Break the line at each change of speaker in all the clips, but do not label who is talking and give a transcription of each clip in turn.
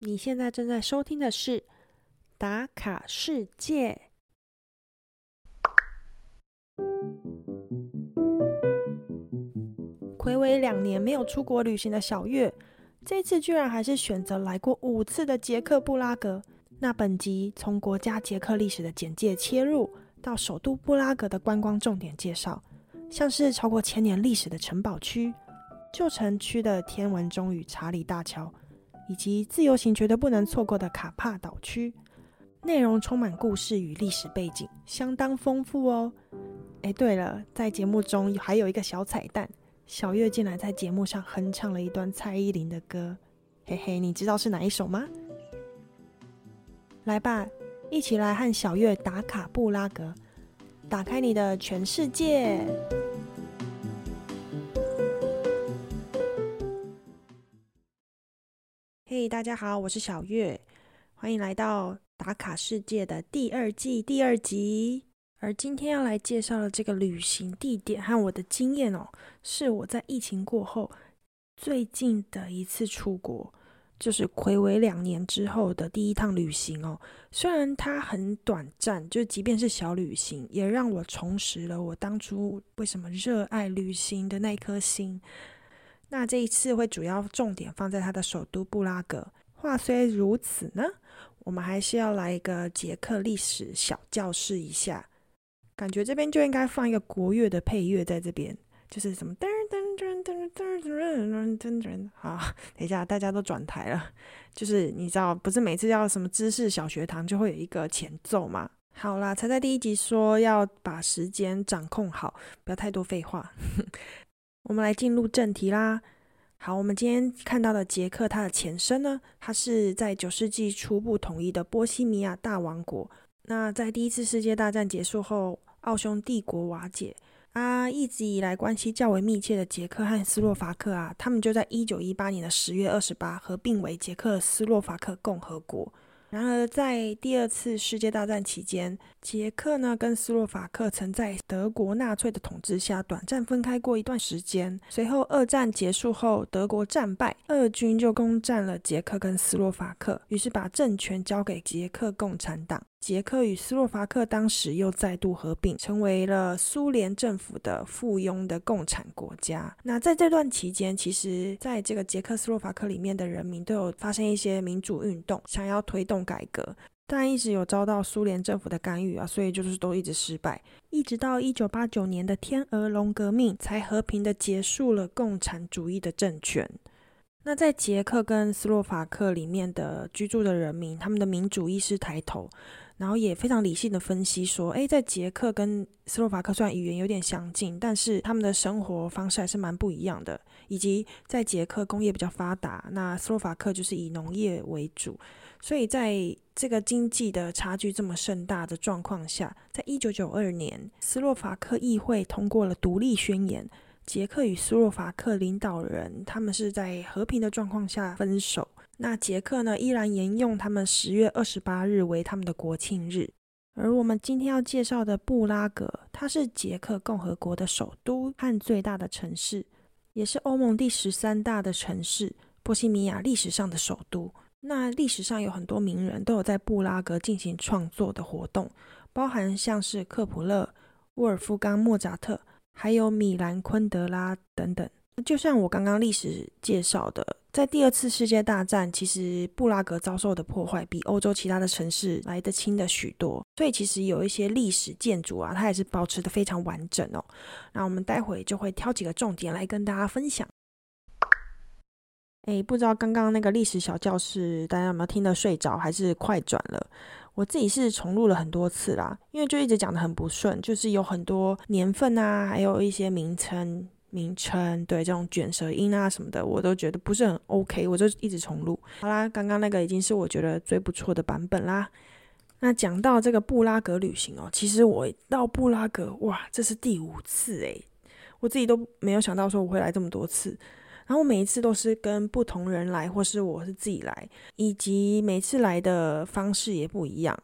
你现在正在收听的是《打卡世界》。暌违两年没有出国旅行的小月，这次居然还是选择来过五次的捷克布拉格。那本集从国家捷克历史的简介切入，到首都布拉格的观光重点介绍，像是超过千年历史的城堡区、旧城区的天文钟与查理大桥。以及自由行绝对不能错过的卡帕岛区，内容充满故事与历史背景，相当丰富哦。哎，对了，在节目中还有一个小彩蛋，小月竟然在节目上哼唱了一段蔡依林的歌，嘿嘿，你知道是哪一首吗？来吧，一起来和小月打卡布拉格，打开你的全世界。嘿，大家好，我是小月，欢迎来到打卡世界的第二季第二集。而今天要来介绍的这个旅行地点和我的经验哦，是我在疫情过后最近的一次出国，就是暌违两年之后的第一趟旅行哦。虽然它很短暂，就即便是小旅行，也让我重拾了我当初为什么热爱旅行的那颗心。那这一次会主要重点放在它的首都布拉格。话虽如此呢，我们还是要来一个捷克历史小教室一下。感觉这边就应该放一个国乐的配乐在这边，就是什么噔噔噔噔噔噔噔噔。好，等一下大家都转台了，就是你知道，不是每次要什么知识小学堂就会有一个前奏吗？好啦，才在第一集说要把时间掌控好，不要太多废话。我们来进入正题啦。好，我们今天看到的捷克，它的前身呢，它是在九世纪初步统一的波西米亚大王国。那在第一次世界大战结束后，奥匈帝国瓦解啊，一直以来关系较为密切的捷克和斯洛伐克啊，他们就在一九一八年的十月二十八合并为捷克斯洛伐克共和国。然而，在第二次世界大战期间，捷克呢跟斯洛伐克曾在德国纳粹的统治下短暂分开过一段时间。随后，二战结束后，德国战败，俄军就攻占了捷克跟斯洛伐克，于是把政权交给捷克共产党。捷克与斯洛伐克当时又再度合并，成为了苏联政府的附庸的共产国家。那在这段期间，其实在这个捷克斯洛伐克里面的人民都有发生一些民主运动，想要推动改革，但一直有遭到苏联政府的干预啊，所以就是都一直失败。一直到一九八九年的天鹅绒革命，才和平的结束了共产主义的政权。那在捷克跟斯洛伐克里面的居住的人民，他们的民主意识抬头。然后也非常理性的分析说，诶，在捷克跟斯洛伐克虽然语言有点相近，但是他们的生活方式还是蛮不一样的。以及在捷克工业比较发达，那斯洛伐克就是以农业为主，所以在这个经济的差距这么盛大的状况下，在一九九二年，斯洛伐克议会通过了独立宣言，捷克与斯洛伐克领导人他们是在和平的状况下分手。那捷克呢，依然沿用他们十月二十八日为他们的国庆日。而我们今天要介绍的布拉格，它是捷克共和国的首都和最大的城市，也是欧盟第十三大的城市，波西米亚历史上的首都。那历史上有很多名人都有在布拉格进行创作的活动，包含像是克普勒、沃尔夫冈·莫扎特，还有米兰·昆德拉等等。就像我刚刚历史介绍的。在第二次世界大战，其实布拉格遭受的破坏比欧洲其他的城市来得轻的许多，所以其实有一些历史建筑啊，它也是保持的非常完整哦。那我们待会就会挑几个重点来跟大家分享。哎，不知道刚刚那个历史小教室大家有没有听得睡着，还是快转了？我自己是重录了很多次啦，因为就一直讲的很不顺，就是有很多年份啊，还有一些名称。名称对这种卷舌音啊什么的，我都觉得不是很 OK，我就一直重录。好啦，刚刚那个已经是我觉得最不错的版本啦。那讲到这个布拉格旅行哦，其实我到布拉格哇，这是第五次诶，我自己都没有想到说我会来这么多次。然后每一次都是跟不同人来，或是我是自己来，以及每次来的方式也不一样，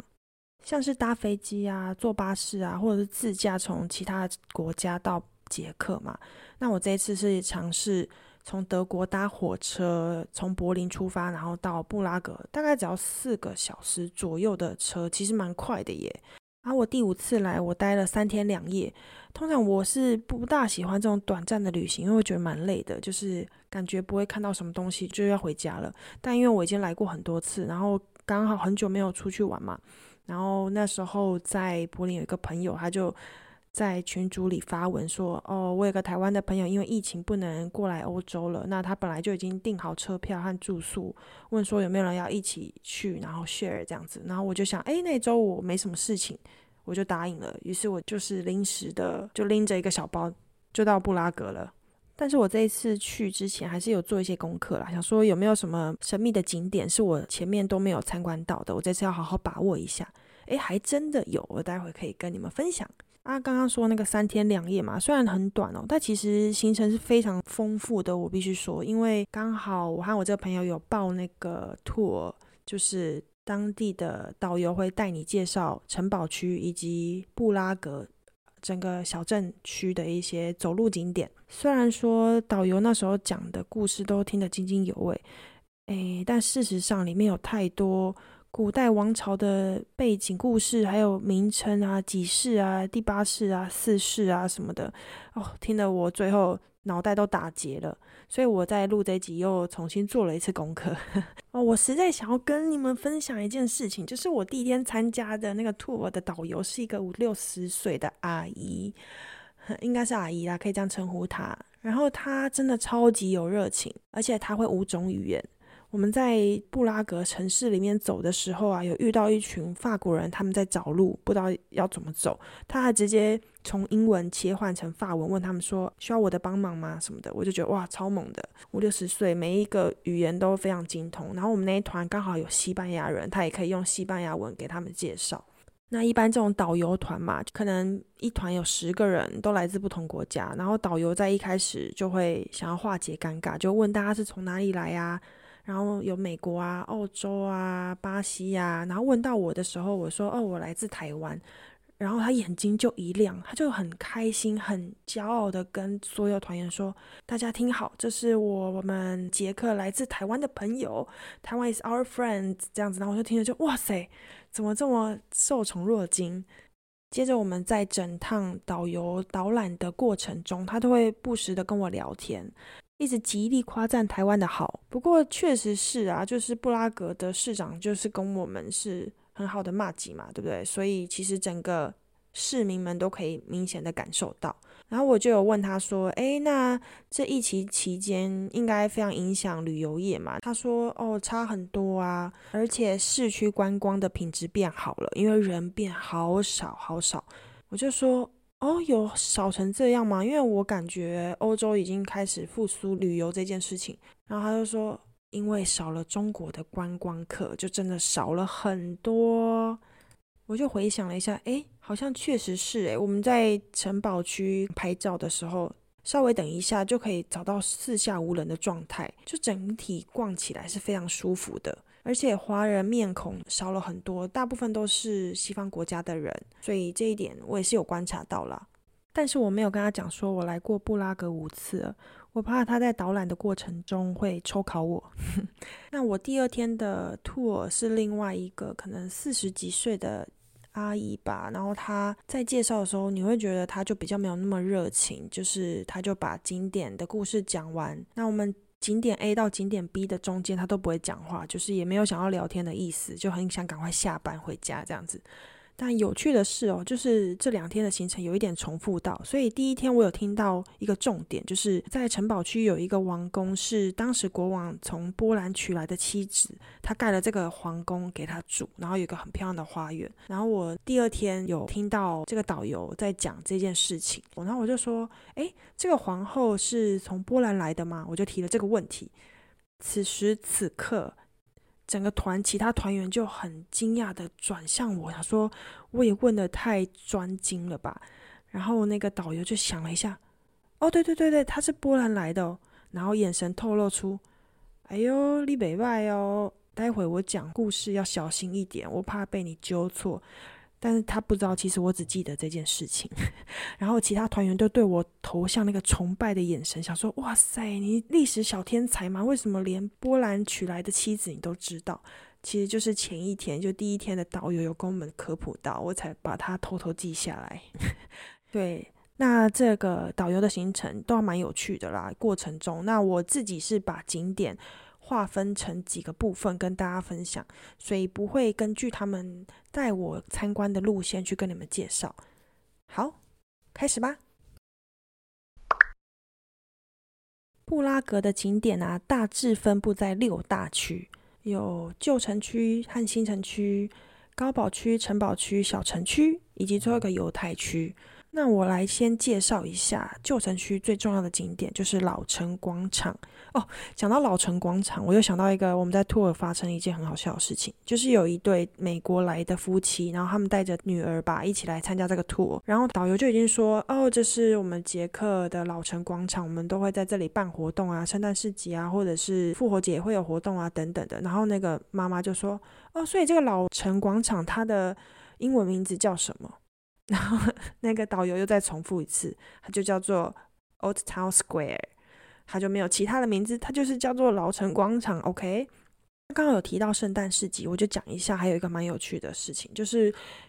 像是搭飞机啊、坐巴士啊，或者是自驾从其他国家到捷克嘛。那我这一次是尝试从德国搭火车从柏林出发，然后到布拉格，大概只要四个小时左右的车，其实蛮快的耶。然后我第五次来，我待了三天两夜。通常我是不大喜欢这种短暂的旅行，因为我觉得蛮累的，就是感觉不会看到什么东西就要回家了。但因为我已经来过很多次，然后刚好很久没有出去玩嘛，然后那时候在柏林有一个朋友，他就。在群组里发文说：“哦，我有个台湾的朋友，因为疫情不能过来欧洲了。那他本来就已经订好车票和住宿，问说有没有人要一起去，然后 share 这样子。然后我就想，哎，那周我没什么事情，我就答应了。于是我就是临时的，就拎着一个小包就到布拉格了。但是我这一次去之前还是有做一些功课啦，想说有没有什么神秘的景点是我前面都没有参观到的，我这次要好好把握一下。哎，还真的有，我待会可以跟你们分享。”啊，刚刚说那个三天两夜嘛，虽然很短哦，但其实行程是非常丰富的。我必须说，因为刚好我和我这个朋友有报那个 tour，就是当地的导游会带你介绍城堡区以及布拉格整个小镇区的一些走路景点。虽然说导游那时候讲的故事都听得津津有味，诶，但事实上里面有太多。古代王朝的背景故事，还有名称啊、几世啊、第八世啊、四世啊什么的，哦，听得我最后脑袋都打结了。所以我在录这集又重新做了一次功课。哦，我实在想要跟你们分享一件事情，就是我第一天参加的那个 tour 的导游是一个五六十岁的阿姨，应该是阿姨啦，可以这样称呼她。然后她真的超级有热情，而且她会五种语言。我们在布拉格城市里面走的时候啊，有遇到一群法国人，他们在找路，不知道要怎么走。他还直接从英文切换成法文，问他们说：“需要我的帮忙吗？”什么的，我就觉得哇，超猛的，五六十岁，每一个语言都非常精通。然后我们那一团刚好有西班牙人，他也可以用西班牙文给他们介绍。那一般这种导游团嘛，可能一团有十个人，都来自不同国家，然后导游在一开始就会想要化解尴尬，就问大家是从哪里来呀？然后有美国啊、澳洲啊、巴西呀，然后问到我的时候，我说：“哦，我来自台湾。”然后他眼睛就一亮，他就很开心、很骄傲的跟所有团员说：“大家听好，这是我们杰克来自台湾的朋友，台湾 is our friend。”这样子，然后我就听着就哇塞，怎么这么受宠若惊？接着我们在整趟导游导览的过程中，他都会不时的跟我聊天。一直极力夸赞台湾的好，不过确实是啊，就是布拉格的市长就是跟我们是很好的骂吉嘛，对不对？所以其实整个市民们都可以明显的感受到。然后我就有问他说：“诶，那这疫情期间应该非常影响旅游业嘛？”他说：“哦，差很多啊，而且市区观光的品质变好了，因为人变好少好少。”我就说。哦，有少成这样吗？因为我感觉欧洲已经开始复苏旅游这件事情。然后他就说，因为少了中国的观光客，就真的少了很多。我就回想了一下，哎，好像确实是哎。我们在城堡区拍照的时候，稍微等一下就可以找到四下无人的状态，就整体逛起来是非常舒服的。而且华人面孔少了很多，大部分都是西方国家的人，所以这一点我也是有观察到了。但是我没有跟他讲说我来过布拉格五次，我怕他在导览的过程中会抽考我。那我第二天的 tour 是另外一个可能四十几岁的阿姨吧，然后她在介绍的时候，你会觉得她就比较没有那么热情，就是她就把经典的故事讲完。那我们。景点 A 到景点 B 的中间，他都不会讲话，就是也没有想要聊天的意思，就很想赶快下班回家这样子。但有趣的是哦，就是这两天的行程有一点重复到，所以第一天我有听到一个重点，就是在城堡区有一个王宫，是当时国王从波兰娶来的妻子，他盖了这个皇宫给他住，然后有一个很漂亮的花园。然后我第二天有听到这个导游在讲这件事情，然后我就说，诶，这个皇后是从波兰来的吗？我就提了这个问题。此时此刻。整个团其他团员就很惊讶的转向我，他说：“我也问的太专精了吧？”然后那个导游就想了一下：“哦，对对对对，他是波兰来的。”然后眼神透露出：“哎呦，你北外哦，待会我讲故事要小心一点，我怕被你纠错。”但是他不知道，其实我只记得这件事情。然后其他团员都对我投向那个崇拜的眼神，想说：“哇塞，你历史小天才吗？为什么连波兰娶来的妻子你都知道？”其实就是前一天，就第一天的导游有跟我们科普到，我才把它偷偷记下来。对，那这个导游的行程都还蛮有趣的啦。过程中，那我自己是把景点。划分成几个部分跟大家分享，所以不会根据他们带我参观的路线去跟你们介绍。好，开始吧。布拉格的景点啊，大致分布在六大区，有旧城区和新城区、高堡区、城堡区、小城区，以及最后一个犹太区。那我来先介绍一下旧城区最重要的景点，就是老城广场。哦，讲到老城广场，我又想到一个我们在托尔发生一件很好笑的事情，就是有一对美国来的夫妻，然后他们带着女儿吧一起来参加这个 tour，然后导游就已经说，哦，这是我们捷克的老城广场，我们都会在这里办活动啊，圣诞市集啊，或者是复活节会有活动啊，等等的。然后那个妈妈就说，哦，所以这个老城广场它的英文名字叫什么？然后那个导游又再重复一次，它就叫做 Old Town Square。它就没有其他的名字，它就是叫做老城广场。OK，刚好有提到圣诞市集，我就讲一下。还有一个蛮有趣的事情，就是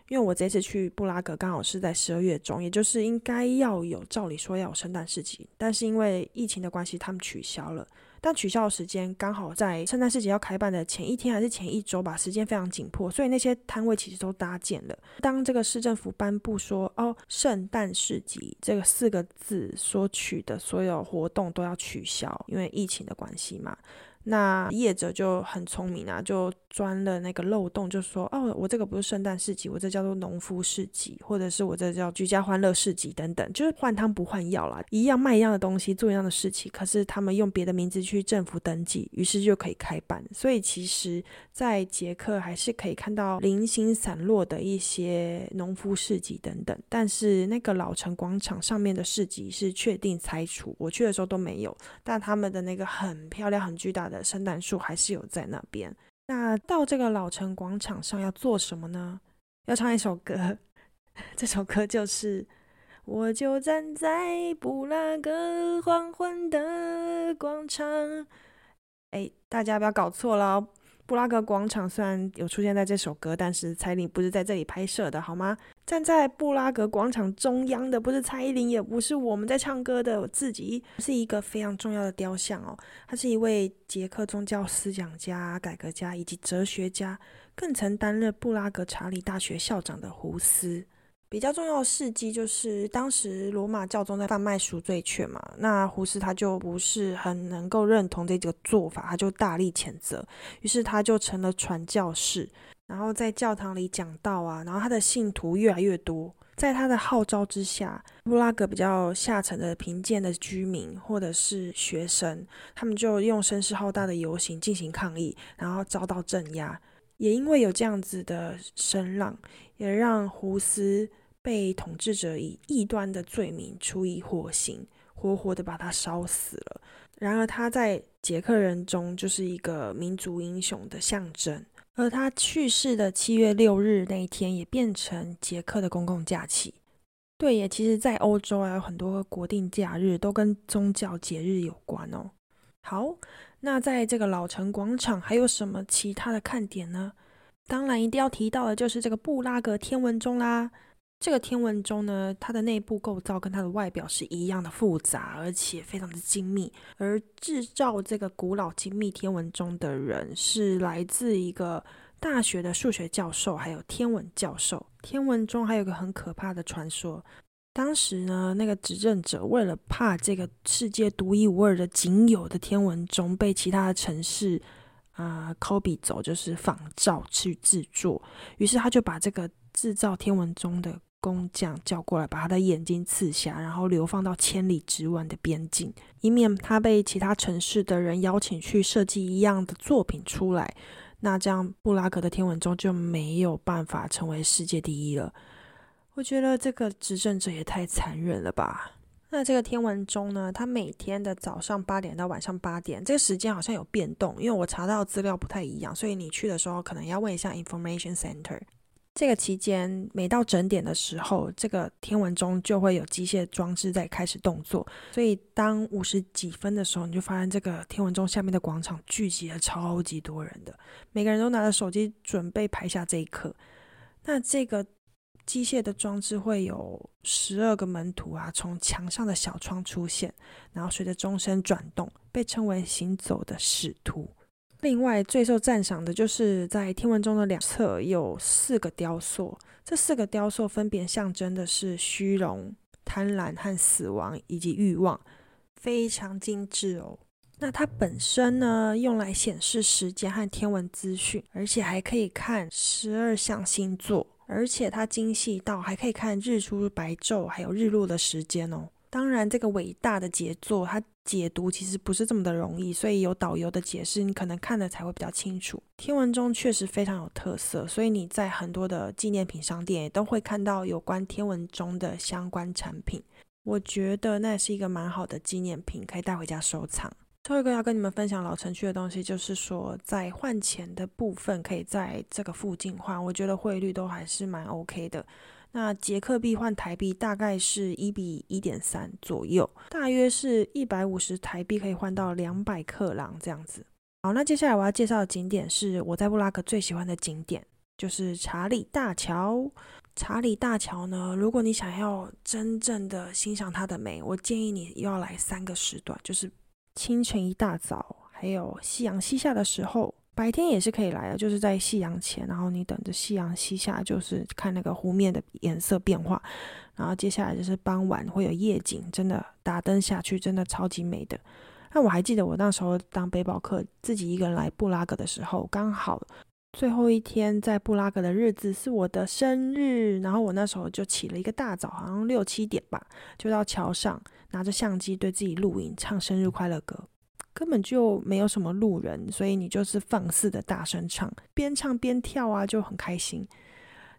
因为我这次去布拉格刚好是在十二月中，也就是应该要有，照理说要有圣诞市集，但是因为疫情的关系，他们取消了。但取消的时间刚好在圣诞市集要开办的前一天还是前一周吧，时间非常紧迫，所以那些摊位其实都搭建了。当这个市政府颁布说“哦，圣诞市集”这个四个字所取的所有活动都要取消，因为疫情的关系嘛。那业者就很聪明啊，就钻了那个漏洞，就说哦，我这个不是圣诞市集，我这叫做农夫市集，或者是我这叫居家欢乐市集等等，就是换汤不换药啦，一样卖一样的东西，做一样的事情，可是他们用别的名字去政府登记，于是就可以开办。所以其实，在捷克还是可以看到零星散落的一些农夫市集等等，但是那个老城广场上面的市集是确定拆除，我去的时候都没有，但他们的那个很漂亮、很巨大的。的圣诞树还是有在那边。那到这个老城广场上要做什么呢？要唱一首歌，这首歌就是《我就站在布拉格黄昏的广场》。哎，大家不要搞错了。布拉格广场虽然有出现在这首歌，但是彩铃不是在这里拍摄的，好吗？站在布拉格广场中央的不是蔡依林，也不是我们在唱歌的自己，是一个非常重要的雕像哦。他是一位捷克宗教思想家、改革家以及哲学家，更曾担任布拉格查理大学校长的胡斯。比较重要的事迹就是当时罗马教宗在贩卖赎罪券嘛，那胡斯他就不是很能够认同这个做法，他就大力谴责，于是他就成了传教士，然后在教堂里讲道啊，然后他的信徒越来越多，在他的号召之下，布拉格比较下层的贫贱的居民或者是学生，他们就用声势浩大的游行进行抗议，然后遭到镇压，也因为有这样子的声浪，也让胡斯。被统治者以异端的罪名处以火刑，活活的把他烧死了。然而他在捷克人中就是一个民族英雄的象征，而他去世的七月六日那一天也变成捷克的公共假期。对，也其实，在欧洲啊有很多国定假日都跟宗教节日有关哦。好，那在这个老城广场还有什么其他的看点呢？当然，一定要提到的就是这个布拉格天文钟啦。这个天文钟呢，它的内部构造跟它的外表是一样的复杂，而且非常的精密。而制造这个古老精密天文钟的人是来自一个大学的数学教授，还有天文教授。天文钟还有个很可怕的传说，当时呢，那个执政者为了怕这个世界独一无二的仅有的天文钟被其他的城市啊 copy 走，就是仿照去制作，于是他就把这个制造天文钟的。工匠叫过来，把他的眼睛刺瞎，然后流放到千里之外的边境，以免他被其他城市的人邀请去设计一样的作品出来。那这样布拉格的天文钟就没有办法成为世界第一了。我觉得这个执政者也太残忍了吧？那这个天文钟呢？它每天的早上八点到晚上八点，这个时间好像有变动，因为我查到资料不太一样，所以你去的时候可能要问一下 information center。这个期间，每到整点的时候，这个天文钟就会有机械装置在开始动作。所以，当五十几分的时候，你就发现这个天文钟下面的广场聚集了超级多人的，每个人都拿着手机准备拍下这一刻。那这个机械的装置会有十二个门徒啊，从墙上的小窗出现，然后随着钟声转动，被称为行走的使徒。另外，最受赞赏的就是在天文钟的两侧有四个雕塑，这四个雕塑分别象征的是虚荣、贪婪和死亡以及欲望，非常精致哦。那它本身呢，用来显示时间和天文资讯，而且还可以看十二项星座，而且它精细到还可以看日出、白昼还有日落的时间哦。当然，这个伟大的杰作，它解读其实不是这么的容易，所以有导游的解释，你可能看的才会比较清楚。天文钟确实非常有特色，所以你在很多的纪念品商店也都会看到有关天文钟的相关产品。我觉得那也是一个蛮好的纪念品，可以带回家收藏。最后一个要跟你们分享老城区的东西，就是说在换钱的部分，可以在这个附近换，我觉得汇率都还是蛮 OK 的。那捷克币换台币大概是一比一点三左右，大约是一百五十台币可以换到两百克朗这样子。好，那接下来我要介绍的景点是我在布拉格最喜欢的景点，就是查理大桥。查理大桥呢，如果你想要真正的欣赏它的美，我建议你要来三个时段，就是清晨一大早，还有夕阳西下的时候。白天也是可以来的，就是在夕阳前，然后你等着夕阳西下，就是看那个湖面的颜色变化。然后接下来就是傍晚会有夜景，真的打灯下去，真的超级美的。那我还记得我那时候当背包客，自己一个人来布拉格的时候，刚好最后一天在布拉格的日子是我的生日，然后我那时候就起了一个大早，好像六七点吧，就到桥上拿着相机对自己录影，唱生日快乐歌。根本就没有什么路人，所以你就是放肆的大声唱，边唱边跳啊，就很开心。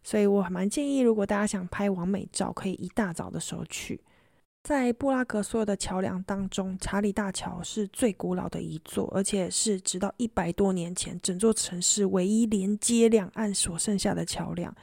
所以我蛮建议，如果大家想拍完美照，可以一大早的时候去。在布拉格所有的桥梁当中，查理大桥是最古老的一座，而且是直到一百多年前，整座城市唯一连接两岸所剩下的桥梁。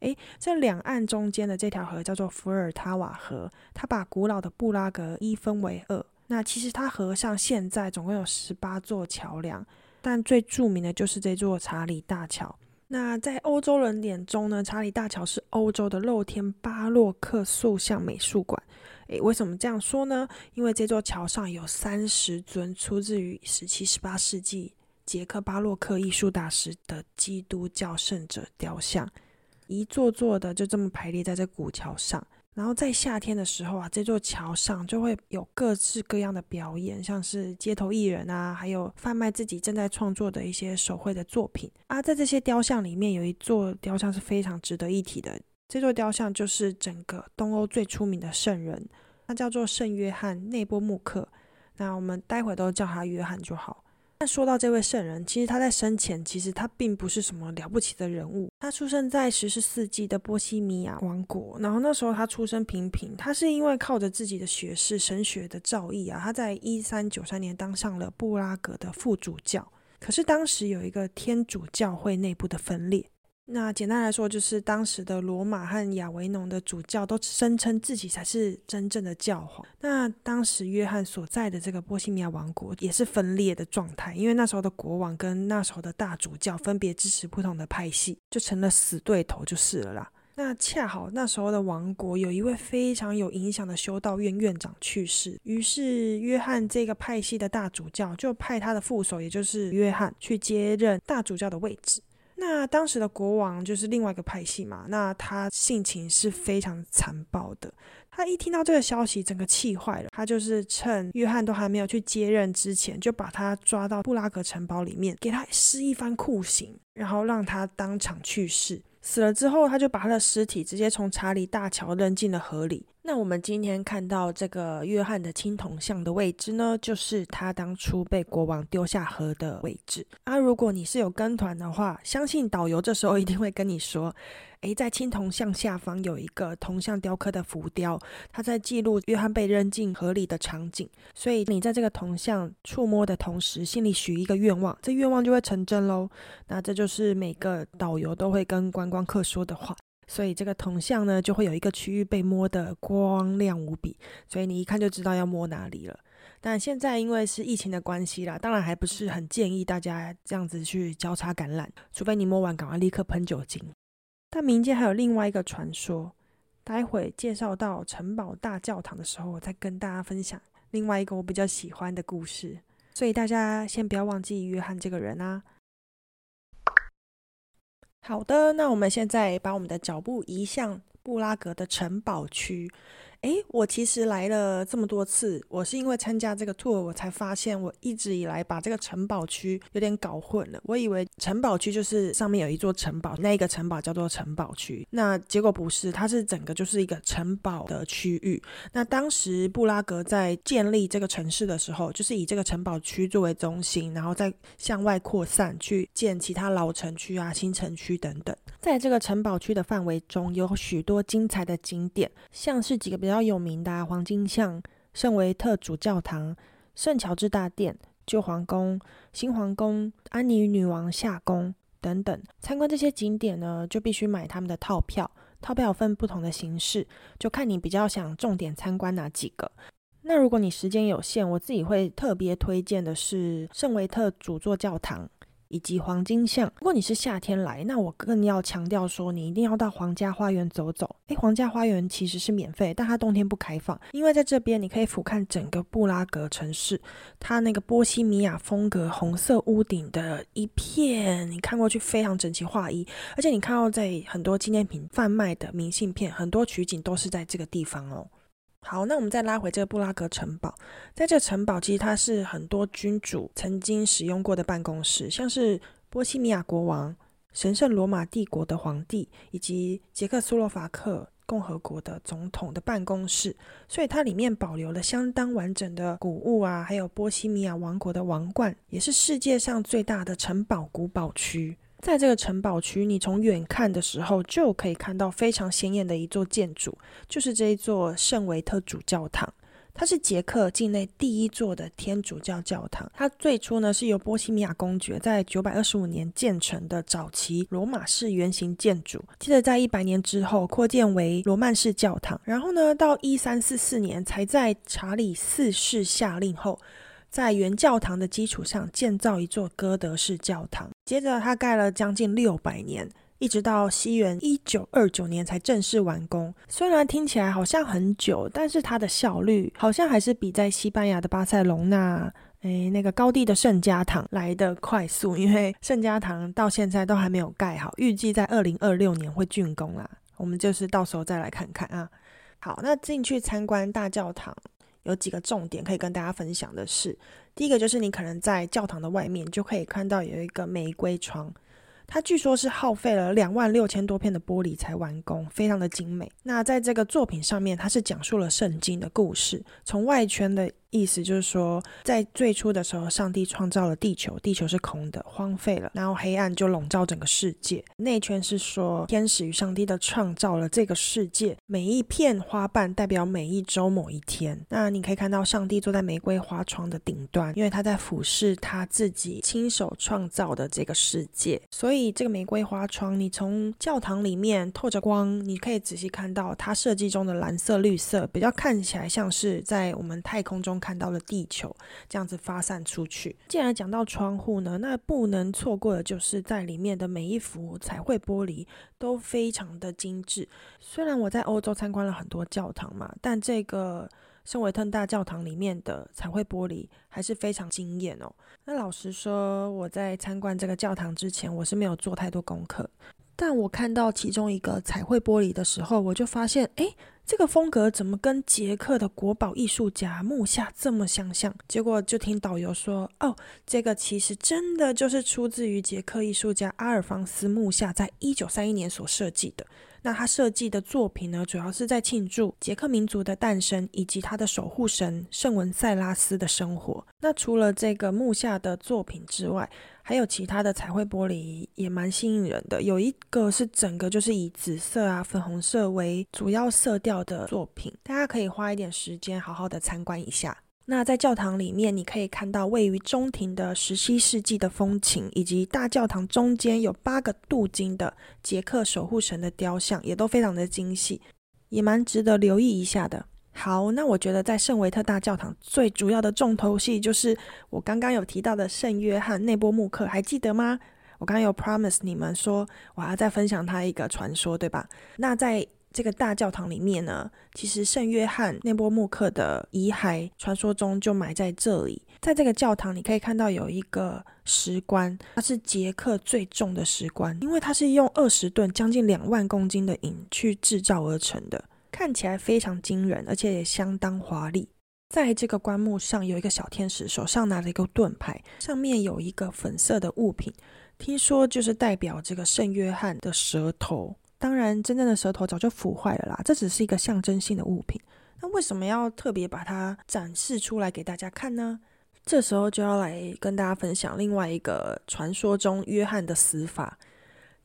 诶，这两岸中间的这条河叫做伏尔塔瓦河，它把古老的布拉格一分为二。那其实它河上现在总共有十八座桥梁，但最著名的就是这座查理大桥。那在欧洲人眼中呢，查理大桥是欧洲的露天巴洛克塑像美术馆。诶，为什么这样说呢？因为这座桥上有三十尊出自于十七、十八世纪捷克巴洛克艺术大师的基督教圣者雕像，一座座的就这么排列在这古桥上。然后在夏天的时候啊，这座桥上就会有各式各样的表演，像是街头艺人啊，还有贩卖自己正在创作的一些手绘的作品啊。在这些雕像里面，有一座雕像是非常值得一提的。这座雕像就是整个东欧最出名的圣人，他叫做圣约翰内波穆克。那我们待会都叫他约翰就好。但说到这位圣人，其实他在生前其实他并不是什么了不起的人物。他出生在十四纪的波西米亚王国，然后那时候他出身平平。他是因为靠着自己的学士、神学的造诣啊，他在一三九三年当上了布拉格的副主教。可是当时有一个天主教会内部的分裂。那简单来说，就是当时的罗马和亚维农的主教都声称自己才是真正的教皇。那当时约翰所在的这个波西米亚王国也是分裂的状态，因为那时候的国王跟那时候的大主教分别支持不同的派系，就成了死对头就是了啦。那恰好那时候的王国有一位非常有影响的修道院院长去世，于是约翰这个派系的大主教就派他的副手，也就是约翰去接任大主教的位置。那当时的国王就是另外一个派系嘛，那他性情是非常残暴的。他一听到这个消息，整个气坏了。他就是趁约翰都还没有去接任之前，就把他抓到布拉格城堡里面，给他施一番酷刑，然后让他当场去世。死了之后，他就把他的尸体直接从查理大桥扔进了河里。那我们今天看到这个约翰的青铜像的位置呢，就是他当初被国王丢下河的位置。啊，如果你是有跟团的话，相信导游这时候一定会跟你说，诶，在青铜像下方有一个铜像雕刻的浮雕，它在记录约翰被扔进河里的场景。所以你在这个铜像触摸的同时，心里许一个愿望，这愿望就会成真喽。那这就是每个导游都会跟观光客说的话。所以这个铜像呢，就会有一个区域被摸得光亮无比，所以你一看就知道要摸哪里了。但现在因为是疫情的关系啦，当然还不是很建议大家这样子去交叉感染，除非你摸完赶快立刻喷酒精。但民间还有另外一个传说，待会介绍到城堡大教堂的时候，我再跟大家分享另外一个我比较喜欢的故事。所以大家先不要忘记约翰这个人啊。好的，那我们现在把我们的脚步移向布拉格的城堡区。诶，我其实来了这么多次，我是因为参加这个 tour，我才发现我一直以来把这个城堡区有点搞混了。我以为城堡区就是上面有一座城堡，那一个城堡叫做城堡区。那结果不是，它是整个就是一个城堡的区域。那当时布拉格在建立这个城市的时候，就是以这个城堡区作为中心，然后再向外扩散去建其他老城区啊、新城区等等。在这个城堡区的范围中，有许多精彩的景点，像是几个比比较有名的黄金像、圣维特主教堂、圣乔治大殿、旧皇宫、新皇宫、安妮女王夏宫等等。参观这些景点呢，就必须买他们的套票。套票分不同的形式，就看你比较想重点参观哪几个。那如果你时间有限，我自己会特别推荐的是圣维特主座教堂。以及黄金巷。如果你是夏天来，那我更要强调说，你一定要到皇家花园走走。诶，皇家花园其实是免费，但它冬天不开放，因为在这边你可以俯瞰整个布拉格城市，它那个波西米亚风格红色屋顶的一片，你看过去非常整齐划一，而且你看到在很多纪念品贩卖的明信片，很多取景都是在这个地方哦。好，那我们再拉回这个布拉格城堡，在这城堡其实它是很多君主曾经使用过的办公室，像是波西米亚国王、神圣罗马帝国的皇帝以及捷克斯洛伐克共和国的总统的办公室，所以它里面保留了相当完整的古物啊，还有波西米亚王国的王冠，也是世界上最大的城堡古堡区。在这个城堡区，你从远看的时候就可以看到非常显眼的一座建筑，就是这一座圣维特主教堂。它是捷克境内第一座的天主教教堂。它最初呢是由波西米亚公爵在九百二十五年建成的早期罗马式圆形建筑，接着在一百年之后扩建为罗曼式教堂。然后呢，到一三四四年才在查理四世下令后。在原教堂的基础上建造一座哥德式教堂，接着他盖了将近六百年，一直到西元一九二九年才正式完工。虽然听起来好像很久，但是它的效率好像还是比在西班牙的巴塞隆纳，诶那个高地的圣家堂来的快速，因为圣家堂到现在都还没有盖好，预计在二零二六年会竣工啦。我们就是到时候再来看看啊。好，那进去参观大教堂。有几个重点可以跟大家分享的是，第一个就是你可能在教堂的外面就可以看到有一个玫瑰窗。它据说是耗费了两万六千多片的玻璃才完工，非常的精美。那在这个作品上面，它是讲述了圣经的故事，从外圈的。意思就是说，在最初的时候，上帝创造了地球，地球是空的，荒废了，然后黑暗就笼罩整个世界。内圈是说，天使与上帝的创造了这个世界，每一片花瓣代表每一周某一天。那你可以看到上帝坐在玫瑰花窗的顶端，因为他在俯视他自己亲手创造的这个世界。所以这个玫瑰花窗，你从教堂里面透着光，你可以仔细看到它设计中的蓝色、绿色，比较看起来像是在我们太空中。看到了地球这样子发散出去。既然讲到窗户呢，那不能错过的就是在里面的每一幅彩绘玻璃都非常的精致。虽然我在欧洲参观了很多教堂嘛，但这个圣维特大教堂里面的彩绘玻璃还是非常惊艳哦。那老实说，我在参观这个教堂之前，我是没有做太多功课。但我看到其中一个彩绘玻璃的时候，我就发现，哎。这个风格怎么跟捷克的国宝艺术家木下这么相像？结果就听导游说，哦，这个其实真的就是出自于捷克艺术家阿尔方斯木下在一九三一年所设计的。那他设计的作品呢，主要是在庆祝捷克民族的诞生以及他的守护神圣文塞拉斯的生活。那除了这个木下的作品之外，还有其他的彩绘玻璃也蛮吸引人的。有一个是整个就是以紫色啊、粉红色为主要色调的作品，大家可以花一点时间好好的参观一下。那在教堂里面，你可以看到位于中庭的十七世纪的风情，以及大教堂中间有八个镀金的捷克守护神的雕像，也都非常的精细，也蛮值得留意一下的。好，那我觉得在圣维特大教堂最主要的重头戏就是我刚刚有提到的圣约翰内波穆克，还记得吗？我刚刚有 promise 你们说我要再分享他一个传说，对吧？那在这个大教堂里面呢，其实圣约翰内波穆克的遗骸传说中就埋在这里。在这个教堂，你可以看到有一个石棺，它是捷克最重的石棺，因为它是用二十吨、将近两万公斤的银去制造而成的，看起来非常惊人，而且也相当华丽。在这个棺木上有一个小天使，手上拿着一个盾牌，上面有一个粉色的物品，听说就是代表这个圣约翰的舌头。当然，真正的舌头早就腐坏了啦，这只是一个象征性的物品。那为什么要特别把它展示出来给大家看呢？这时候就要来跟大家分享另外一个传说中约翰的死法，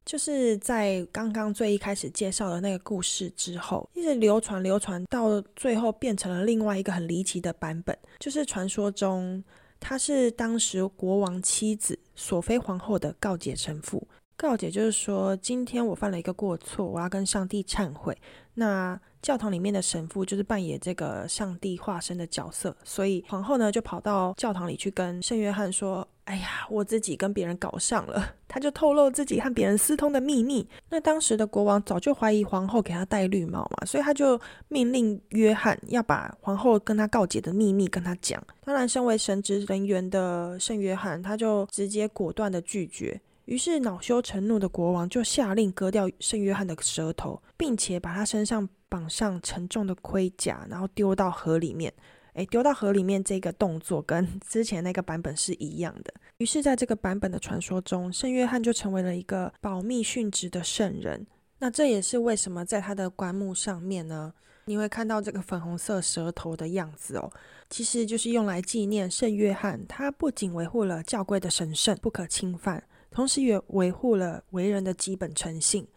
就是在刚刚最一开始介绍的那个故事之后，一直流传流传到最后变成了另外一个很离奇的版本，就是传说中他是当时国王妻子索菲皇后的告解神父。告解就是说，今天我犯了一个过错，我要跟上帝忏悔。那教堂里面的神父就是扮演这个上帝化身的角色，所以皇后呢就跑到教堂里去跟圣约翰说：“哎呀，我自己跟别人搞上了。” 他就透露自己和别人私通的秘密。那当时的国王早就怀疑皇后给他戴绿帽嘛，所以他就命令约翰要把皇后跟他告解的秘密跟他讲。当然，身为神职人员的圣约翰，他就直接果断的拒绝。于是恼羞成怒的国王就下令割掉圣约翰的舌头，并且把他身上绑上沉重的盔甲，然后丢到河里面。诶，丢到河里面这个动作跟 之前那个版本是一样的。于是，在这个版本的传说中，圣约翰就成为了一个保密殉职的圣人。那这也是为什么在他的棺木上面呢，你会看到这个粉红色舌头的样子哦，其实就是用来纪念圣约翰。他不仅维护了教规的神圣不可侵犯。同时也维护了为人的基本诚信。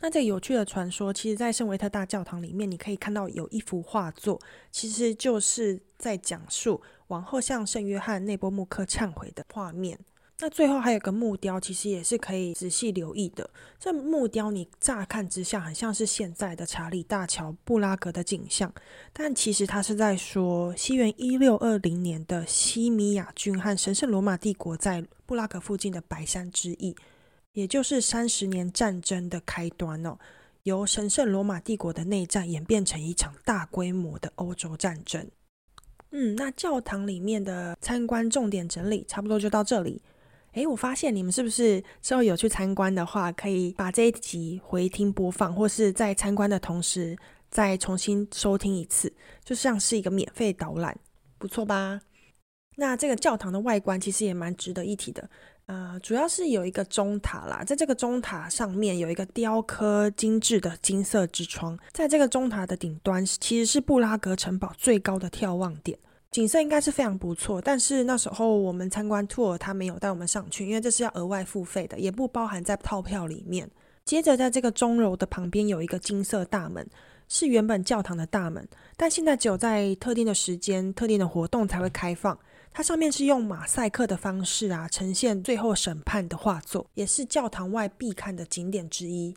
那这个有趣的传说，其实，在圣维特大教堂里面，你可以看到有一幅画作，其实就是在讲述王后向圣约翰内波穆克忏悔的画面。那最后还有个木雕，其实也是可以仔细留意的。这木雕你乍看之下很像是现在的查理大桥布拉格的景象，但其实它是在说西元一六二零年的西米亚军和神圣罗马帝国在布拉格附近的白山之役，也就是三十年战争的开端哦。由神圣罗马帝国的内战演变成一场大规模的欧洲战争。嗯，那教堂里面的参观重点整理差不多就到这里。诶，我发现你们是不是之后有去参观的话，可以把这一集回听播放，或是在参观的同时再重新收听一次，就像是一个免费导览，不错吧？那这个教堂的外观其实也蛮值得一提的，呃，主要是有一个钟塔啦，在这个钟塔上面有一个雕刻精致的金色之窗，在这个钟塔的顶端其实是布拉格城堡最高的眺望点。景色应该是非常不错，但是那时候我们参观 tour，他没有带我们上去，因为这是要额外付费的，也不包含在套票里面。接着，在这个钟楼的旁边有一个金色大门，是原本教堂的大门，但现在只有在特定的时间、特定的活动才会开放。它上面是用马赛克的方式啊，呈现最后审判的画作，也是教堂外必看的景点之一。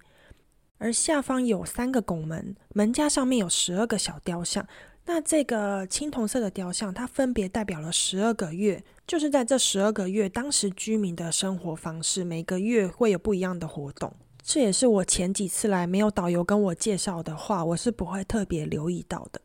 而下方有三个拱门，门架上面有十二个小雕像。那这个青铜色的雕像，它分别代表了十二个月，就是在这十二个月，当时居民的生活方式，每个月会有不一样的活动。这也是我前几次来没有导游跟我介绍的话，我是不会特别留意到的。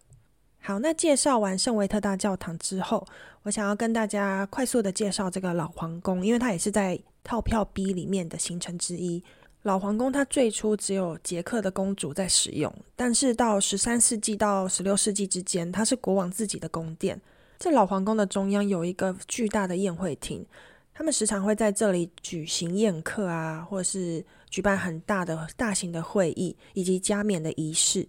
好，那介绍完圣维特大教堂之后，我想要跟大家快速的介绍这个老皇宫，因为它也是在套票 B 里面的行程之一。老皇宫它最初只有捷克的公主在使用，但是到十三世纪到十六世纪之间，它是国王自己的宫殿。在老皇宫的中央有一个巨大的宴会厅，他们时常会在这里举行宴客啊，或者是举办很大的大型的会议以及加冕的仪式。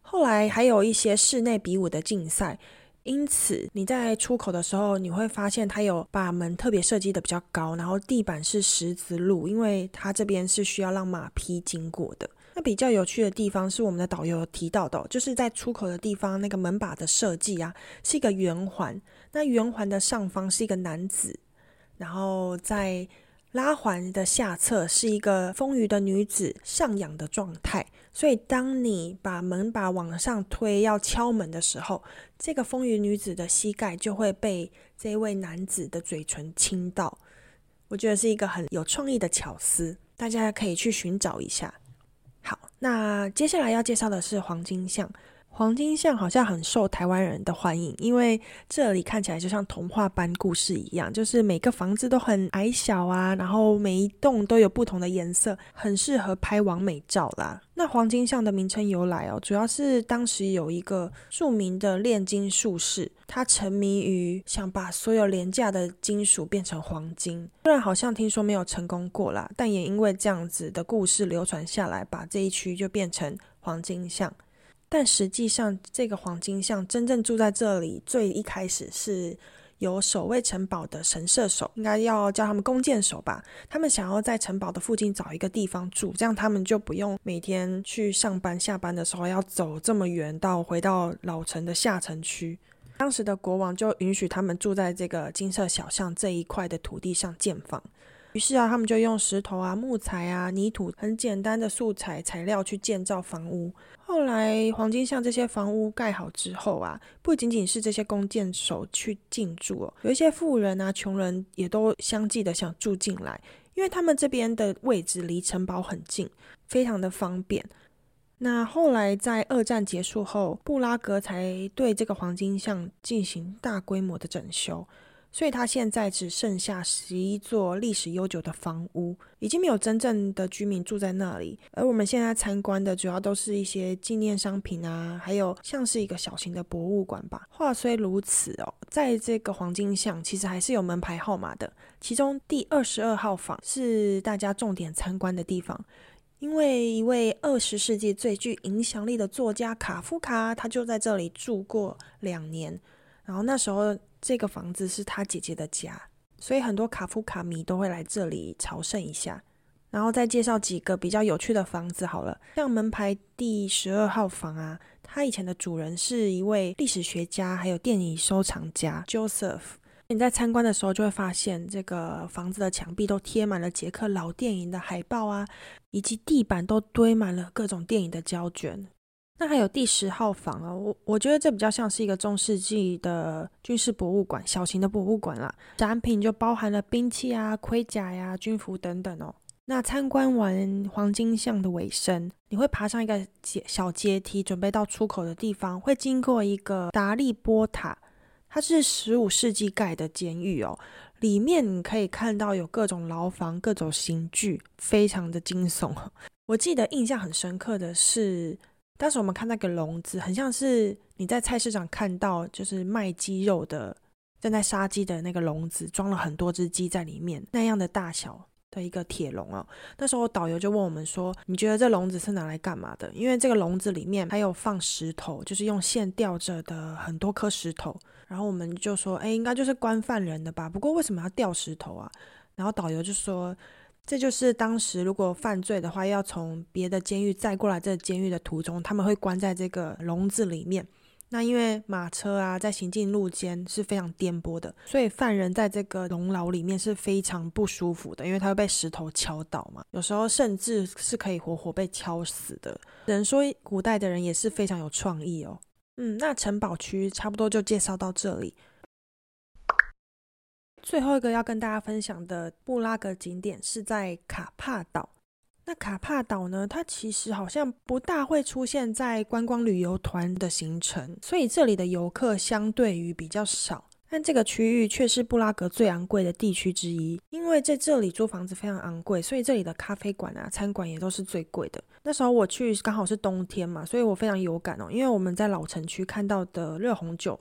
后来还有一些室内比武的竞赛。因此，你在出口的时候，你会发现它有把门特别设计的比较高，然后地板是石子路，因为它这边是需要让马匹经过的。那比较有趣的地方是我们的导游提到的，就是在出口的地方那个门把的设计啊，是一个圆环，那圆环的上方是一个男子，然后在。拉环的下侧是一个丰腴的女子上仰的状态，所以当你把门把往上推要敲门的时候，这个丰腴女子的膝盖就会被这位男子的嘴唇亲到。我觉得是一个很有创意的巧思，大家可以去寻找一下。好，那接下来要介绍的是黄金像。黄金巷好像很受台湾人的欢迎，因为这里看起来就像童话般故事一样，就是每个房子都很矮小啊，然后每一栋都有不同的颜色，很适合拍完美照啦。那黄金巷的名称由来哦，主要是当时有一个著名的炼金术士，他沉迷于想把所有廉价的金属变成黄金，虽然好像听说没有成功过啦，但也因为这样子的故事流传下来，把这一区就变成黄金巷。但实际上，这个黄金巷真正住在这里，最一开始是有守卫城堡的神射手，应该要叫他们弓箭手吧。他们想要在城堡的附近找一个地方住，这样他们就不用每天去上班、下班的时候要走这么远到回到老城的下城区。当时的国王就允许他们住在这个金色小巷这一块的土地上建房。于是啊，他们就用石头啊、木材啊、泥土，很简单的素材材料去建造房屋。后来黄金巷这些房屋盖好之后啊，不仅仅是这些弓箭手去进驻哦，有一些富人啊、穷人也都相继的想住进来，因为他们这边的位置离城堡很近，非常的方便。那后来在二战结束后，布拉格才对这个黄金巷进行大规模的整修。所以它现在只剩下十一座历史悠久的房屋，已经没有真正的居民住在那里。而我们现在参观的主要都是一些纪念商品啊，还有像是一个小型的博物馆吧。话虽如此哦，在这个黄金巷其实还是有门牌号码的，其中第二十二号房是大家重点参观的地方，因为一位二十世纪最具影响力的作家卡夫卡，他就在这里住过两年，然后那时候。这个房子是他姐姐的家，所以很多卡夫卡迷都会来这里朝圣一下。然后再介绍几个比较有趣的房子好了，像门牌第十二号房啊，它以前的主人是一位历史学家，还有电影收藏家 Joseph。你在参观的时候就会发现，这个房子的墙壁都贴满了捷克老电影的海报啊，以及地板都堆满了各种电影的胶卷。那还有第十号房啊，我我觉得这比较像是一个中世纪的军事博物馆，小型的博物馆啦。展品就包含了兵器啊、盔甲呀、军服等等哦。那参观完黄金巷的尾声，你会爬上一个阶小阶梯，准备到出口的地方，会经过一个达利波塔，它是十五世纪盖的监狱哦。里面你可以看到有各种牢房、各种刑具，非常的惊悚。我记得印象很深刻的是。当时我们看那个笼子，很像是你在菜市场看到，就是卖鸡肉的正在杀鸡的那个笼子，装了很多只鸡在里面那样的大小的一个铁笼哦。那时候导游就问我们说：“你觉得这笼子是拿来干嘛的？”因为这个笼子里面还有放石头，就是用线吊着的很多颗石头。然后我们就说：“哎，应该就是关犯人的吧？不过为什么要吊石头啊？”然后导游就说。这就是当时如果犯罪的话，要从别的监狱再过来这监狱的途中，他们会关在这个笼子里面。那因为马车啊在行进路间是非常颠簸的，所以犯人在这个笼牢里面是非常不舒服的，因为他会被石头敲倒嘛，有时候甚至是可以活活被敲死的。人说古代的人也是非常有创意哦。嗯，那城堡区差不多就介绍到这里。最后一个要跟大家分享的布拉格景点是在卡帕岛。那卡帕岛呢，它其实好像不大会出现在观光旅游团的行程，所以这里的游客相对于比较少。但这个区域却是布拉格最昂贵的地区之一，因为在这里租房子非常昂贵，所以这里的咖啡馆啊、餐馆也都是最贵的。那时候我去刚好是冬天嘛，所以我非常有感哦，因为我们在老城区看到的热红酒。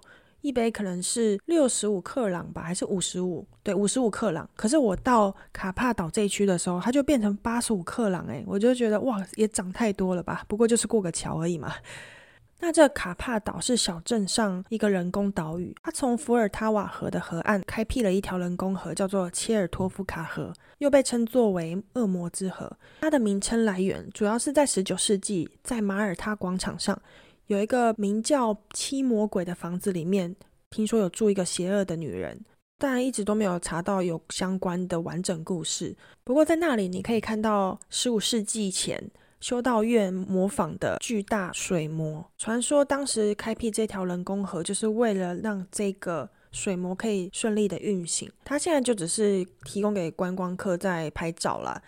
一杯可能是六十五克朗吧，还是五十五？对，五十五克朗。可是我到卡帕岛这一区的时候，它就变成八十五克朗，诶，我就觉得哇，也涨太多了吧？不过就是过个桥而已嘛。那这卡帕岛是小镇上一个人工岛屿，它从伏尔塔瓦河的河岸开辟了一条人工河，叫做切尔托夫卡河，又被称作为恶魔之河。它的名称来源主要是在十九世纪，在马耳他广场上有一个名叫七魔鬼的房子里面，听说有住一个邪恶的女人，但一直都没有查到有相关的完整故事。不过在那里你可以看到十五世纪前。修道院模仿的巨大水魔，传说当时开辟这条人工河，就是为了让这个水魔可以顺利的运行。它现在就只是提供给观光客在拍照啦。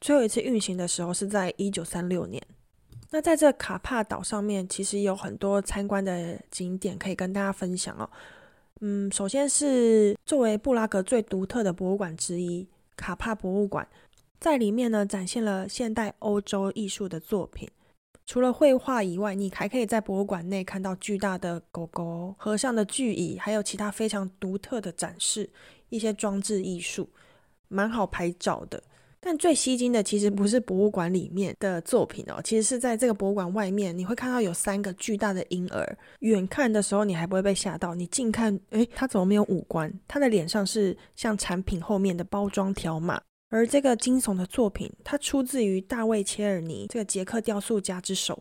最后一次运行的时候是在一九三六年。那在这卡帕岛上面，其实有很多参观的景点可以跟大家分享哦。嗯，首先是作为布拉格最独特的博物馆之一——卡帕博物馆。在里面呢，展现了现代欧洲艺术的作品。除了绘画以外，你还可以在博物馆内看到巨大的狗狗、和尚的巨椅，还有其他非常独特的展示，一些装置艺术，蛮好拍照的。但最吸睛的其实不是博物馆里面的作品哦，其实是在这个博物馆外面，你会看到有三个巨大的婴儿。远看的时候你还不会被吓到，你近看，诶，他怎么没有五官？他的脸上是像产品后面的包装条码。而这个惊悚的作品，它出自于大卫·切尔尼这个捷克雕塑家之手。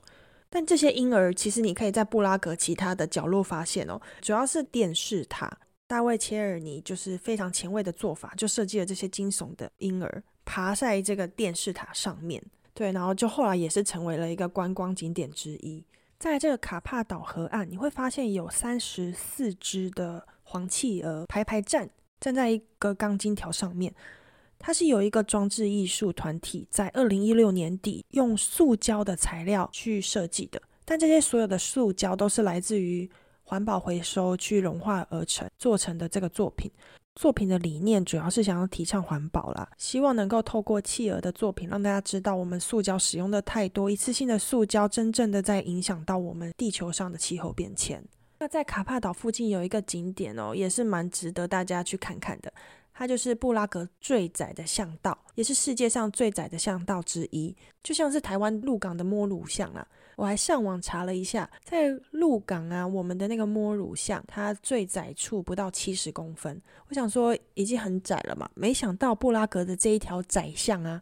但这些婴儿，其实你可以在布拉格其他的角落发现哦。主要是电视塔，大卫·切尔尼就是非常前卫的做法，就设计了这些惊悚的婴儿爬在这个电视塔上面。对，然后就后来也是成为了一个观光景点之一。在这个卡帕岛河岸，你会发现有三十四只的黄企鹅排排站，站在一个钢筋条上面。它是有一个装置艺术团体在二零一六年底用塑胶的材料去设计的，但这些所有的塑胶都是来自于环保回收去融化而成做成的这个作品。作品的理念主要是想要提倡环保啦，希望能够透过企鹅的作品让大家知道，我们塑胶使用的太多，一次性的塑胶真正的在影响到我们地球上的气候变迁。那在卡帕岛附近有一个景点哦，也是蛮值得大家去看看的。它就是布拉格最窄的巷道，也是世界上最窄的巷道之一，就像是台湾鹿港的摸乳巷啊。我还上网查了一下，在鹿港啊，我们的那个摸乳巷，它最窄处不到七十公分。我想说已经很窄了嘛，没想到布拉格的这一条窄巷啊，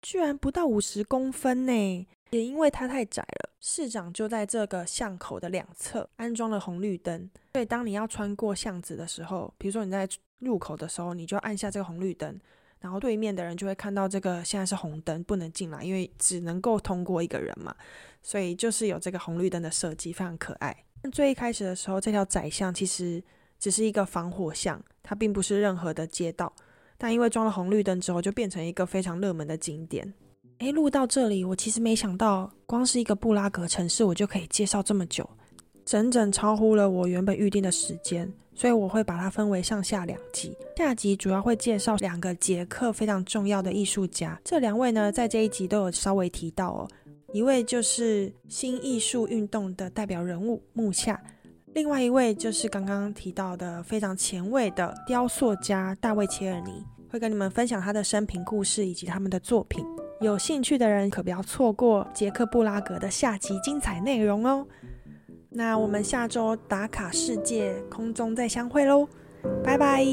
居然不到五十公分呢。也因为它太窄了，市长就在这个巷口的两侧安装了红绿灯，所以当你要穿过巷子的时候，比如说你在入口的时候，你就按下这个红绿灯，然后对面的人就会看到这个现在是红灯，不能进来，因为只能够通过一个人嘛，所以就是有这个红绿灯的设计，非常可爱。最一开始的时候，这条窄巷其实只是一个防火巷，它并不是任何的街道，但因为装了红绿灯之后，就变成一个非常热门的景点。诶，录到这里，我其实没想到，光是一个布拉格城市，我就可以介绍这么久，整整超乎了我原本预定的时间。所以我会把它分为上下两集，下集主要会介绍两个捷克非常重要的艺术家，这两位呢，在这一集都有稍微提到哦。一位就是新艺术运动的代表人物木下，另外一位就是刚刚提到的非常前卫的雕塑家大卫切尔尼，会跟你们分享他的生平故事以及他们的作品。有兴趣的人可不要错过捷克布拉格的下集精彩内容哦。那我们下周打卡世界空中再相会喽，拜拜。